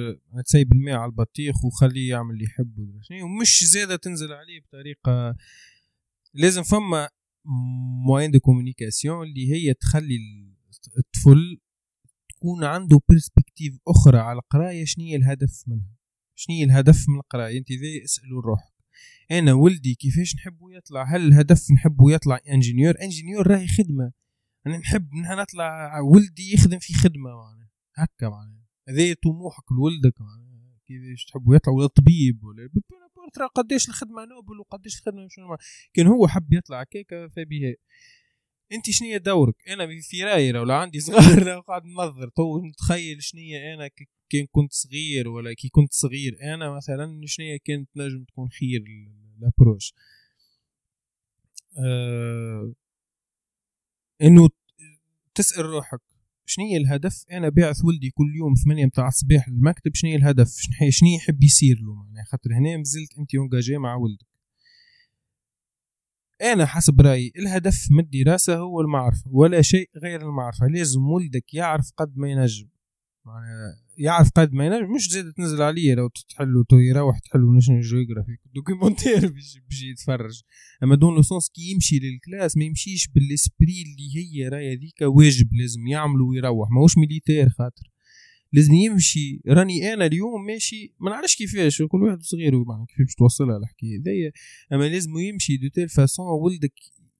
تسيب الماء على البطيخ وخليه يعمل اللي يحب ولا شنو ومش زاده تنزل عليه بطريقة لازم فما moyen de communication اللي هي تخلي الطفل تكون عنده perspective أخرى على القراية شنو الهدف منها؟ شنو الهدف من القراية؟ أنت ذي اسألوا روحك. أنا ولدي كيفاش نحبه يطلع؟ هل الهدف نحبه يطلع ingénieur ingénieur راهي خدمة. أنا نحب نطلع ولدي يخدم في خدمة معناها. هكا معناها. هذا طموحك لولدك. كيفاش تحب يطلع ولا طبيب ولا ترى قداش الخدمة noble وقداش الخدمة شنو كان هو حب يطلع هكاك فبها انت شنو دورك؟ أنا في رأيي لو عندي صغار قاعد ننظر تو نتخيل شنو أنا كان كنت صغير ولا كي كنت صغير. أنا مثلا شنو كانت نجم تكون خير ال approche آه إنه تسأل روحك. شنو الهدف؟ أنا باعث ولدي كل يوم 8 متاع الصباح للمكتب شنو الهدف؟ شنو يحب يصير له؟ معناها خاطر هنا مازلت أنت engagé مع ولدك. أنا حسب رأيي الهدف من الدراسه هو المعرفة ولا شيء غير المعرفة. لازم ولدك يعرف قد ما ينجم. معناها يعرف قد ما ينجم. مش زاد تنزل عليه لو تحلو تو يروح تحلو National Geographic. documentaire بيجي يتفرج. أما dans le sens كي يمشي لل classe ما يمشيش بال esprit اللي هي راهي هذيك واجب لازم يعملو ويروح. ماهوش militaire خاطر. لازم يمشي. راني أنا اليوم ماشي ما نعرفش كيفاش. كل واحد صغير معناها كيفاش توصلها الحكاية هذيا أما لازم يمشي de telle façon ولدك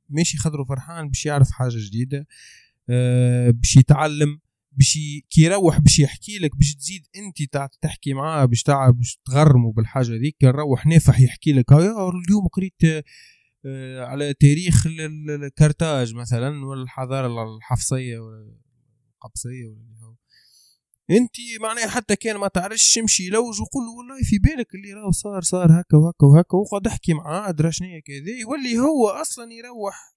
ماشي خاطرو فرحان باش يعرف حاجة جديدة أه باش يتعلم باش كي يروح باش يحكي لك باش تزيد انت تحكي معاه باش تعب باش تغرمه بالحاجة ذيك نروح نافح يحكي لك. اليوم قريت آه، على تاريخ الكرتاج مثلا ولا الحضاره الحفصية ولا ولا انت معناها حتى كان ما تعرفش تمشي لوج وقول له والله في بالك اللي راه صار صار هكا وهكا وهكا وقعد احكي معاه ادرى شنو كذا يولي هو أصلا يروح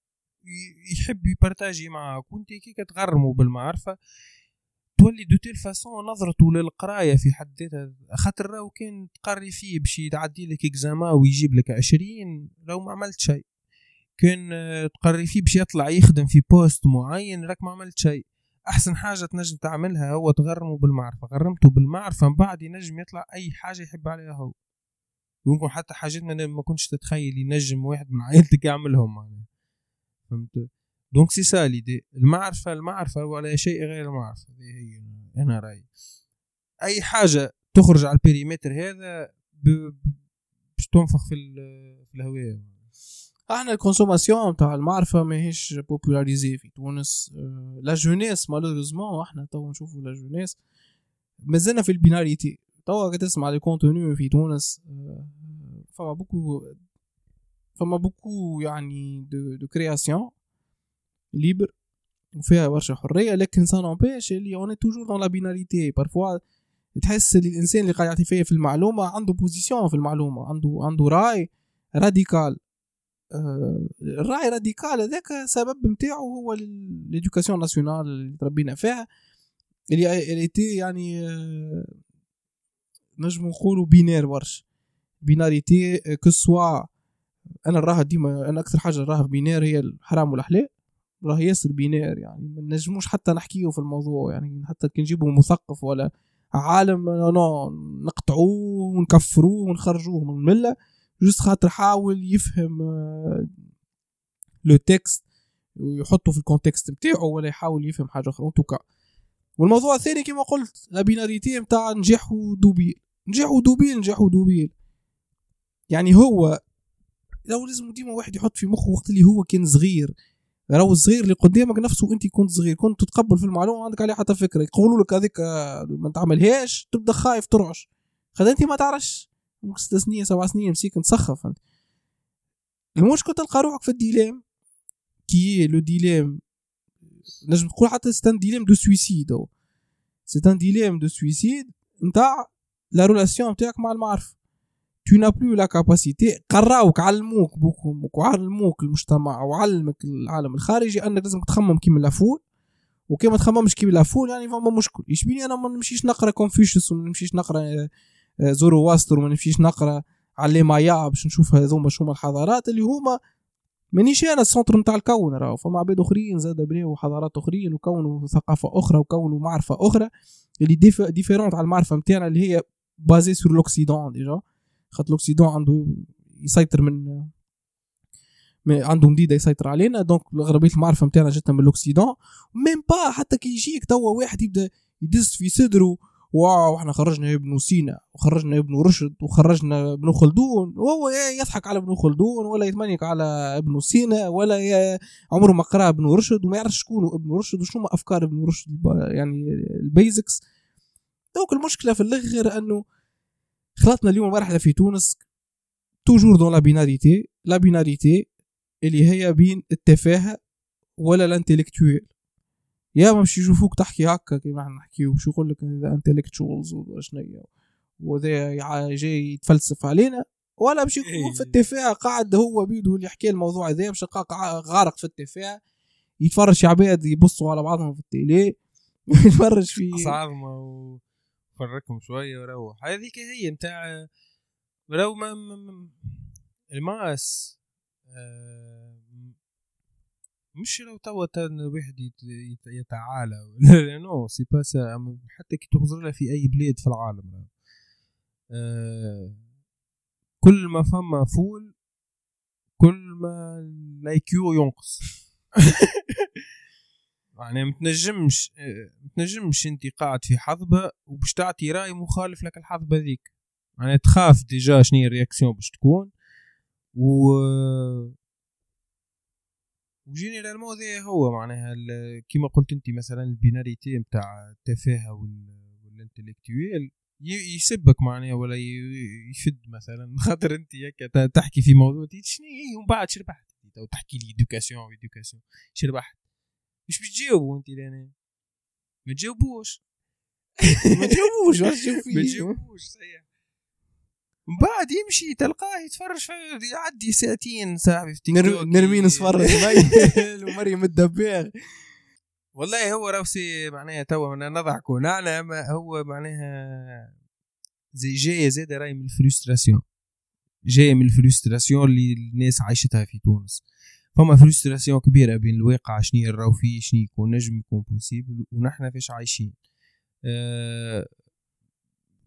يحب يبارتاجي معاك وانت كي تغرموا بالمعرفة تولي de telle façon نظرته للقراية في حد ذاتها. خاطر راهو كان تقري فيه باش يعدي لك إكزاما ويجيب لك عشرين راهو ما عملت شيء. كان تقري فيه باش يطلع يخدم في poste معين راك ما عملت شيء. أحسن حاجة تنجم تعملها هو تغرمه بالمعرفة. غرمته بالمعرفة من بعد ينجم يطلع أي حاجة يحب عليها هو. يمكن حتى حاجات ما كنتش تتخيل ينجم واحد من عائلتك يعملهم معناها. فهمت؟ donc c'est ça l'idée المعرفة المعرفة ولا شيء غير المعرفة. هي أنا رأيي. أي حاجة تخرج على ال périmètre هذا باش تنفخ في في الهواء أحنا ال consommation تاع المعرفة ماهيش popularisée في تونس. la jeunesse malheureusement أحنا تو نشوفوا la jeunesse مازلنا في ال binarité. توا تسمع les contenus في تونس. فما beaucoup فما beaucoup يعني de, de création libre وفيها برشا حريه لكن ça n'empêche اللي on est toujours dans la binarité parfois تحس اللي الإنسان اللي قاعد يعطي فيه في المعلومة عنده position في المعلومة عنده عنده رأي radical آه الرأي radical هذاك سبب نتاعو هو l'éducation nationale اللي تربينا فيها. اللي اللي يعني آه نجم نقولوا binaire برشا. binarité que ce soit أنا نراها ديما أنا أكثر حاجة نراها binaire هي الحرام والحلال راه ياسر binaire يعني ما نجموش حتى نحكيه في الموضوع يعني حتى كي نجيبوا مثقف ولا عالم نقطعوه ونكفروه ونخرجوه من الملة juste خاطر حاول يفهم le texte ويحطه في ال contexte نتاعو ولا يحاول يفهم حاجة أخرى. tout cas والموضوع الثاني كما قلت la binarité نتاع نجاح و double نجاح و double نجاح و double يعني هو لو لازم ديما واحد يحط في مخه وقت اللي هو كان صغير. راهو الصغير اللي قدامك نفسه انت كنت صغير كنت تتقبل في المعلومة عندك عليه حتى فكرة. يقولوا لك هذيك ما تعملهاش تبدأ خايف ترعش. خاطر انت ما تعرفش. ست سنين سبع سنين مسيك نسخف. المشكل تلقى روحك في الديلام كي لو ديلام نجم تقول حتى ستان ديلام دو سويسيد سي ان ديلام دو سويسيد نتاع لا رولاسيون نتاعك مع المعرفة. Tu n'as plus la capacité قراوك علموك بوك وعلموك المجتمع وعلمك العالم الخارجي انك لازم تخمم كيما لافول وكي ما تخممش كيما لافول يعني فما مشكل يشبيني أنا ما نمشيش نقرا كونفوشيوس وما نمشيش نقرا زورو واستر وما نمشيش نقرا على مايا باش نشوف هذوما شو الحضارات اللي هما مانيش أنا السونتر نتاع الكون راهو فما عباد اخرين زاد بنيو حضارات اخرين وكونوا ثقافه أخرى وكونوا معرفه أخرى اللي ديفيرونت على المعرفه نتاعنا اللي هي بازي سور لوكسيدون ديجا خاطر لوكسيدون عنده يسيطر من عنده مديدة يسيطر علينا. دونك غربيه المعرفة نتاعنا جاتنا من لوكسيدون ميم با حتى كي يجيك توا واحد يبدأ يدز في صدره. واو إحنا خرجنا ابن سينا وخرجنا ابن رشد وخرجنا ابن خلدون. وهو يضحك على ابن خلدون ولا يتمنيك على ابن سينا ولا عمره ما قرأ ابن رشد وما يعرفش شكون ابن رشد وشنو أفكار ابن رشد يعني البيزكس دوك المشكلة في الآخر إنه خلطنا اليوم مرحله في تونس توجور دون لا بيناريتي لا بيناريتي اللي هي بين التفاهة ولا الانتلكتويل يا ما باش يشوفوك تحكي هكا كيما إحنا نحكيو باش يقول لك انتلكتشوالز شنو وذا جاي يتفلسف علينا. ولا باش يكون في التفاهة قاعد هو بيدو اللي يحكي الموضوع هذا باش غارق في التفاهة. يتفرج عباد يبصوا على بعضهم في التيلي يتفرج في عظمه وفركهم شوية وروح. هذيك هي نتاع لو ما الماس آه، مش لو توا الواحد يتعالى. نو سي با حتى كي تخزر في أي بلاد في العالم. آه، كل ما فما فول كل ما الايكيو ينقص. يعني متنجمش متنجمش انت قاعد في حظبة وباش تعطي رأي مخالف لك الحظبة ذيك. يعني تخاف déjà شنو ال réaction باش تكون. و و généralement هذا هو معناها كيما قلت انت مثلا ال binarité نتاع التفاهة وال intellectuel يسبك معناها ولا يشد مثلا. خاطر انت هكا تحكي في موضوع شنو هي؟ ومن بعد شربحت. تحكي لي ادوكاسيون ادوكاسيون شربحت. مش بتجاوبوا انت لأن ما تجاوبوش. ما تجاوبوش ما تجاوبوش صحيح. من بعد يمشي تلقاه يتفرج يعدي ساعتين صاحبي في تيك توك. نرمين صفر ومريم الدباغ والله هو روسي معناها توا نضحكوا نعم هو معناها زي جاية زاده راي من الفرستراسيون. جاية من ال frustration اللي الناس عايشتها في تونس. فما frustration كبيرة بين الواقع شنو نراو فيه شنو يكون نجم يكون possible ونحن فيش عايشين. أه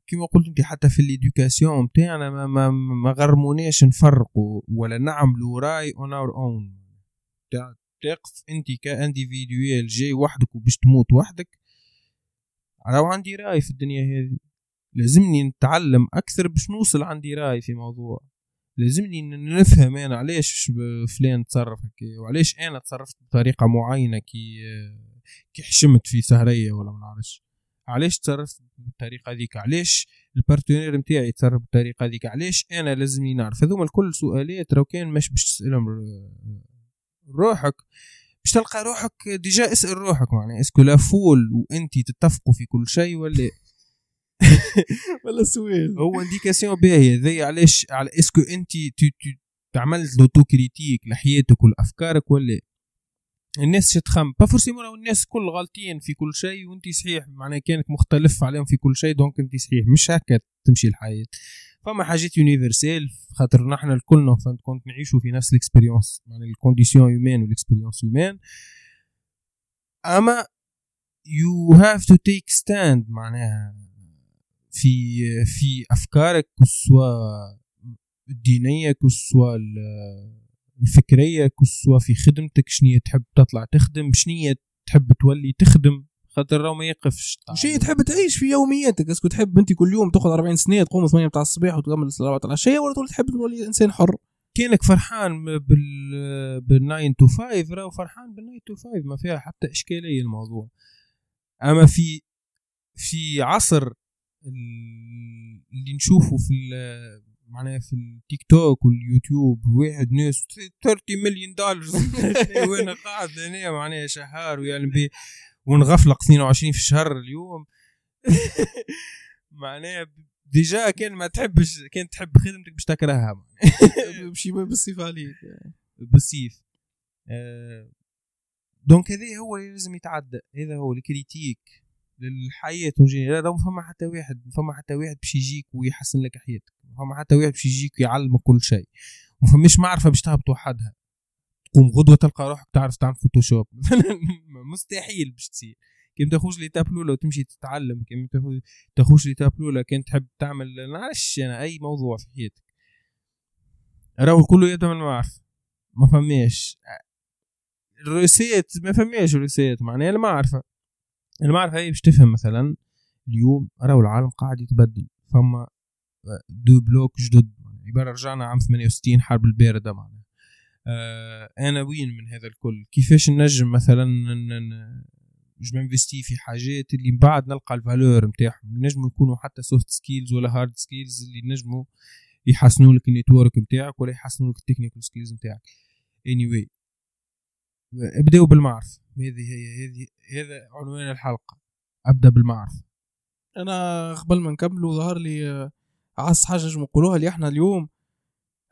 كما قلت أنت حتى في ال éducation نتاعنا ما, ما, ما غرموناش نفرقوا ولا نعملوا رأي اون اور اون تقف أنت individuel جاي وحدك وباش تموت وحدك. راهو عندي رأي في الدنيا هذه. لازمني نتعلم أكثر باش نوصل عندي رأي في موضوع. لازمني نفهم أنا علاش فلان تصرف هكا وعلاش أنا تصرفت بطريقة معينة كي كي حشمت في سهرية ولا ما نعرفش. علاش تصرفت بالطريقة هذيك؟ علاش ال partenaire نتاعي يتصرف بالطريقة هذيك؟ علاش أنا لازمني نعرف؟ هذوما الكل سؤالات لو كان مش باش تسألهم روحك. باش تلقى روحك déjà اسأل روحك معناها. est-ce que la foule وانت تتفقوا في كل شيء ولا ولا سؤال. هو indication باهيه ذي علاش على est-ce que انت عملت l'autocritique لحياتك ولأفكارك ولا؟ الناس تخم. pas forcément الناس كل غالطين في كل شيء وانت صحيح معناها كانك مختلف عليهم في كل شيء donc انت صحيح. مش هكا تمشي الحياة. فما حاجات universelles خاطر نحن الكلنا كنت نعيشوا في نفس ال expérience يعني ال condition humaine وال expérience humaine اما you have to take stand معناها في في أفكارك سواء الدينيه سواء الفكرية سواء في خدمتك شنية تحب تطلع تخدم شنية تحب تولي تخدم؟ خاطر راه ما يقفش. شيء تحب تعيش في يومياتك؟ est-ce que تحب أنت كل يوم تاخذ 40 سنه تقوم 8 تاع الصباح وتكمل 4 العشيه ولا تقول تحب تولي إنسان حر؟ كانك فرحان بال بال 9 to 5 راهو فرحان بال 9 to 5 ما فيها حتى إشكالية الموضوع. أما في في عصر اللي نشوفه في معناها في التيك توك واليوتيوب واحد ناس 30 مليون دولار وأنا قاعد هنا معناها شهار ويعلم به ونغفلق 22 في الشهر اليوم. معناها ديجا كان ما تحبش كان تحب خدمتك باش تكرهها بشي بالصيف عليك. بالصيف. آه donc هذا هو اللي لازم يتعدى. هذا هو ال critique. للحياة لا ما فما حتى واحد فما حتى واحد باش يجيك ويحسن لك حياتك. ما فما حتى واحد باش يجيك ويعلمك كل شيء. ما فماش معرفة باش تهبط وحدها. تقوم غدوة تلقى روحك تعرف تعمل Photoshop مستحيل باش تصير. كيما تخرج l'étape الأولى وتمشي تتعلم كيما تخرج l'étape الأولى كان تحب تعمل نعرفش أنا أي موضوع في حياتك. راهو كله يبدأ من المعرفة. ما فماش. ال recettes ما فماش recettes معناها المعرفة هي باش تفهم مثلا اليوم راهو العالم قاعد يتبدل فما deux blocs جدد عبارة رجعنا عام 68 حرب الباردة معناها. آه أنا وين من هذا الكل؟ كيفاش نجم مثلا je m'investis في حاجات اللي من بعد نلقى ال valeur نتاعهم؟ ينجموا يكونوا حتى soft skills ولا hard skills اللي ينجموا يحسنوا لك ال network نتاعك ولا يحسنوا لك ال technical skills نتاعك. Anyway ابدأوا بالمعرفة هذه هي هذه هذا عنوان الحلقة. أبدأ بالمعرفة أنا قبل ما نكملوا ظهر لي آه، أهم حاجة نجم نقولوها اللي إحنا اليوم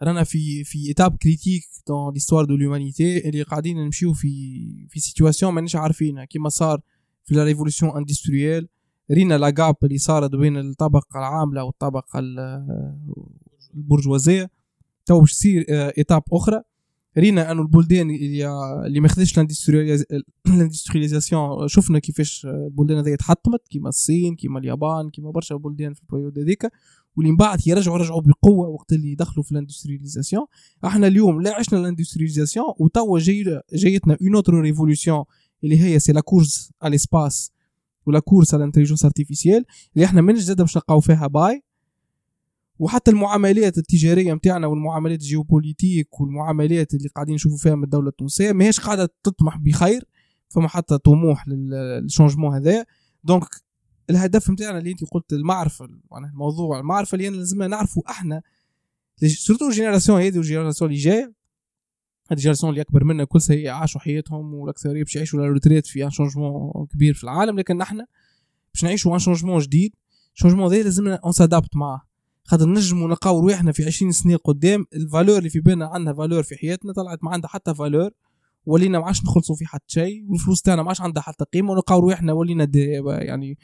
رانا في في étape critique dans l'histoire de l'humanité اللي قاعدين نمشيو في في situation مانيش عارفينها كيما صار في la révolution industrielle رينا le gap اللي صارت بين الطبقة العاملة والطبقة ال- البرجوازية. تو باش تصير étape أخرى. رينا انه البلدان اللي اللي ما خدتش ال industrialisation شفنا كيفاش البلدان هذه تحطمت كيما الصين كيما اليابان كيما برشا بلدان في ال période هذيك. واللي من بعد يرجعوا رجعوا بقوة وقت اللي دخلوا في ال industrialisation إحنا اليوم لا عشنا ال industrialisation وتوا جاي جايتنا une autre révolution اللي هي c'est la course على l'espace ولا course على l'intelligence artificielle اللي إحنا من جديد باش نلقاو فيها باي. وحتى المعاملات التجارية نتاعنا والمعاملات ال géopolitiques والمعاملات اللي قاعدين نشوفوا فيها من الدولة التونسية ماهيش قاعدة تطمح بخير فما حتى طموح لل changement هذا. donc الهدف نتاعنا اللي أنت قلت المعرفة معناها الموضوع المعرفة اللي لازمنا نعرفوا إحنا surtout ال génération هذه وال génération اللي جاية. ال génération اللي أكبر منا كل c'est عاشوا حياتهم والاكثريه باش يعيشوا retraite في un changement كبير في العالم. لكن نحن باش نعيشوا un changement جديد ال changement هذا لازمنا on s'adapte معاه. خاطر نجموا نلقاو رواحنا في 20 سنة قدام ال valeur اللي في بالنا عندها valeur في حياتنا طلعت ما عندها حتى valeur ولينا ما عادش نخلصوا في حتى شيء والفلوس تاعنا ما عادش عندها حتى قيمة ونلقاو رواحنا ولينا يعني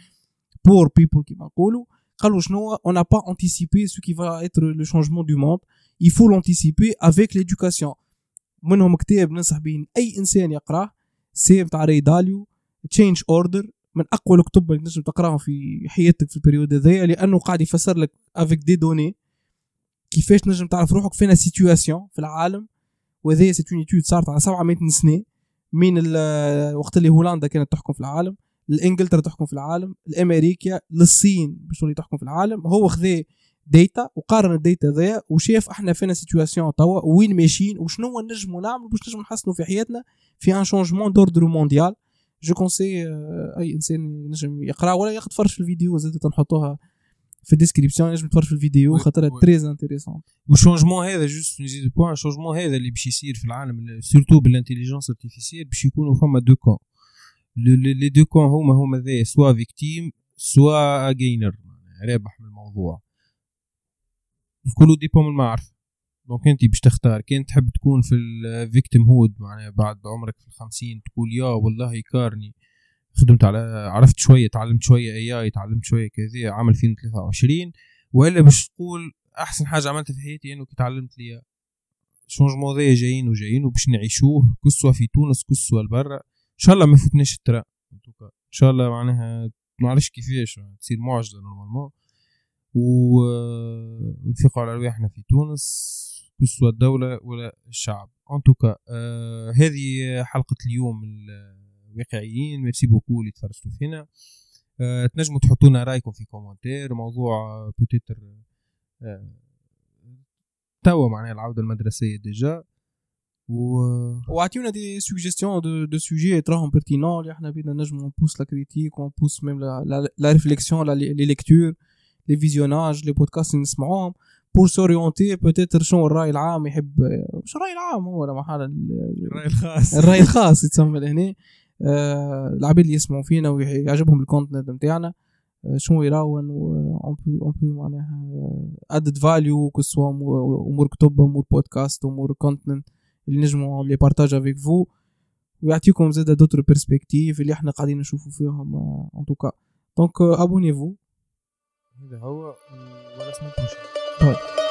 poor people كيما نقولوا قالوا شنو؟ on n'a pas anticipé ce qui va être le changement du monde. Il faut l'anticiper avec l'éducation. منهم كتاب ننصح به أي إنسان يقرأه c'est نتاع ري داليو Changing World Order من أقوى الكتب اللي تنجم تقراهم في حياتك في ال période هذايا لأنه قاعد يفسر لك avec des données كيفاش تنجم تعرف روحك فين situation في العالم. وهذه c'est une étude صارت على 700 سنة من وقت اللي هولندا كانت تحكم في العالم الإنجلترا تحكم في العالم الأمريكا للصين باش تولي تحكم في العالم. هو خذا ديتا وقارن الديتا ذا وشاف إحنا فينا سيتواسيون توا وين ماشيين وشنو نجموا نعملوا باش نجموا نحسنوا في حياتنا في ان شونجمون دوردر مونديال جو كونسي أي إنسان ينجم يقرأ ولا ياخذ فرش في الفيديو زاد تنحطوها في الديسكريبسيون ينجم تفرج في الفيديو خاطر. تريز انتريسون والشونجمون هذا جوست نزيد بوان الشونجمون هذا اللي باش يصير في العالم سورتو بالانتيليجنس ارتيفيسيال باش يكونوا فما دو كون لي دو كون هما هما ذا سوا فيكتيم سوا جينر رابح من الموضوع. الكل ديبون من المعرفة دونك انت باش تختار كان تحب تكون في الفيكتيم هود معناها بعد عمرك في الخمسين تقول يا والله يكارني خدمت على عرفت شوية تعلمت شوية اي اي تعلمت شوية كذا عام 2023 وإلا باش تقول أحسن حاجة عملتها في حياتي إنه تعلمت لي شونجمون ذي جايين وجايين وباش نعيشوه كسوا في تونس كسوا لبرا إن شاء الله ما يفوتناش الترا. إن شاء الله معناها ما عرفش كيفاش تصير معجزة normalement ونفيقوا على رواحنا في تونس. كسوا الدولة ولا الشعب. en tout cas آه هذه حلقة اليوم الواقعيين. merci beaucoup اللي تفرجتوا فينا. آه تنجموا تحطوا لنا رأيكم في commentaire موضوع peut-être آه توا معناها العودة المدرسية déjà و وأعطيونا دي سوجيستيون دو دو سوجي تراهم بيرتينون اللي إحنا بينا نجمو نبوس لا كريتيك ونبوس ميم لا لا ريفليكسيون لي ليكتور لي فيزيوناج لي بودكاست اللي نسمعوهم. بور سوريونتي بوتيتر شنو الرأي العام يحب مش الرأي العام هو لا محال الرأي الخاص. الرأي الخاص يتسمى لهنا آه، العباد اللي يسمعوا فينا ويعجبهم الكونتنت نتاعنا آه، شنو يراون اون بو اون بو معناها added value que ce soit أمور كتب أمور بودكاست أمور content اللي نجموا les partager avec vous ويعطيكم زاد d'autres perspectives اللي إحنا قاعدين نشوفوا فيهم en tout cas donc abonnez-vous هذا هو ولا سمعتوش bye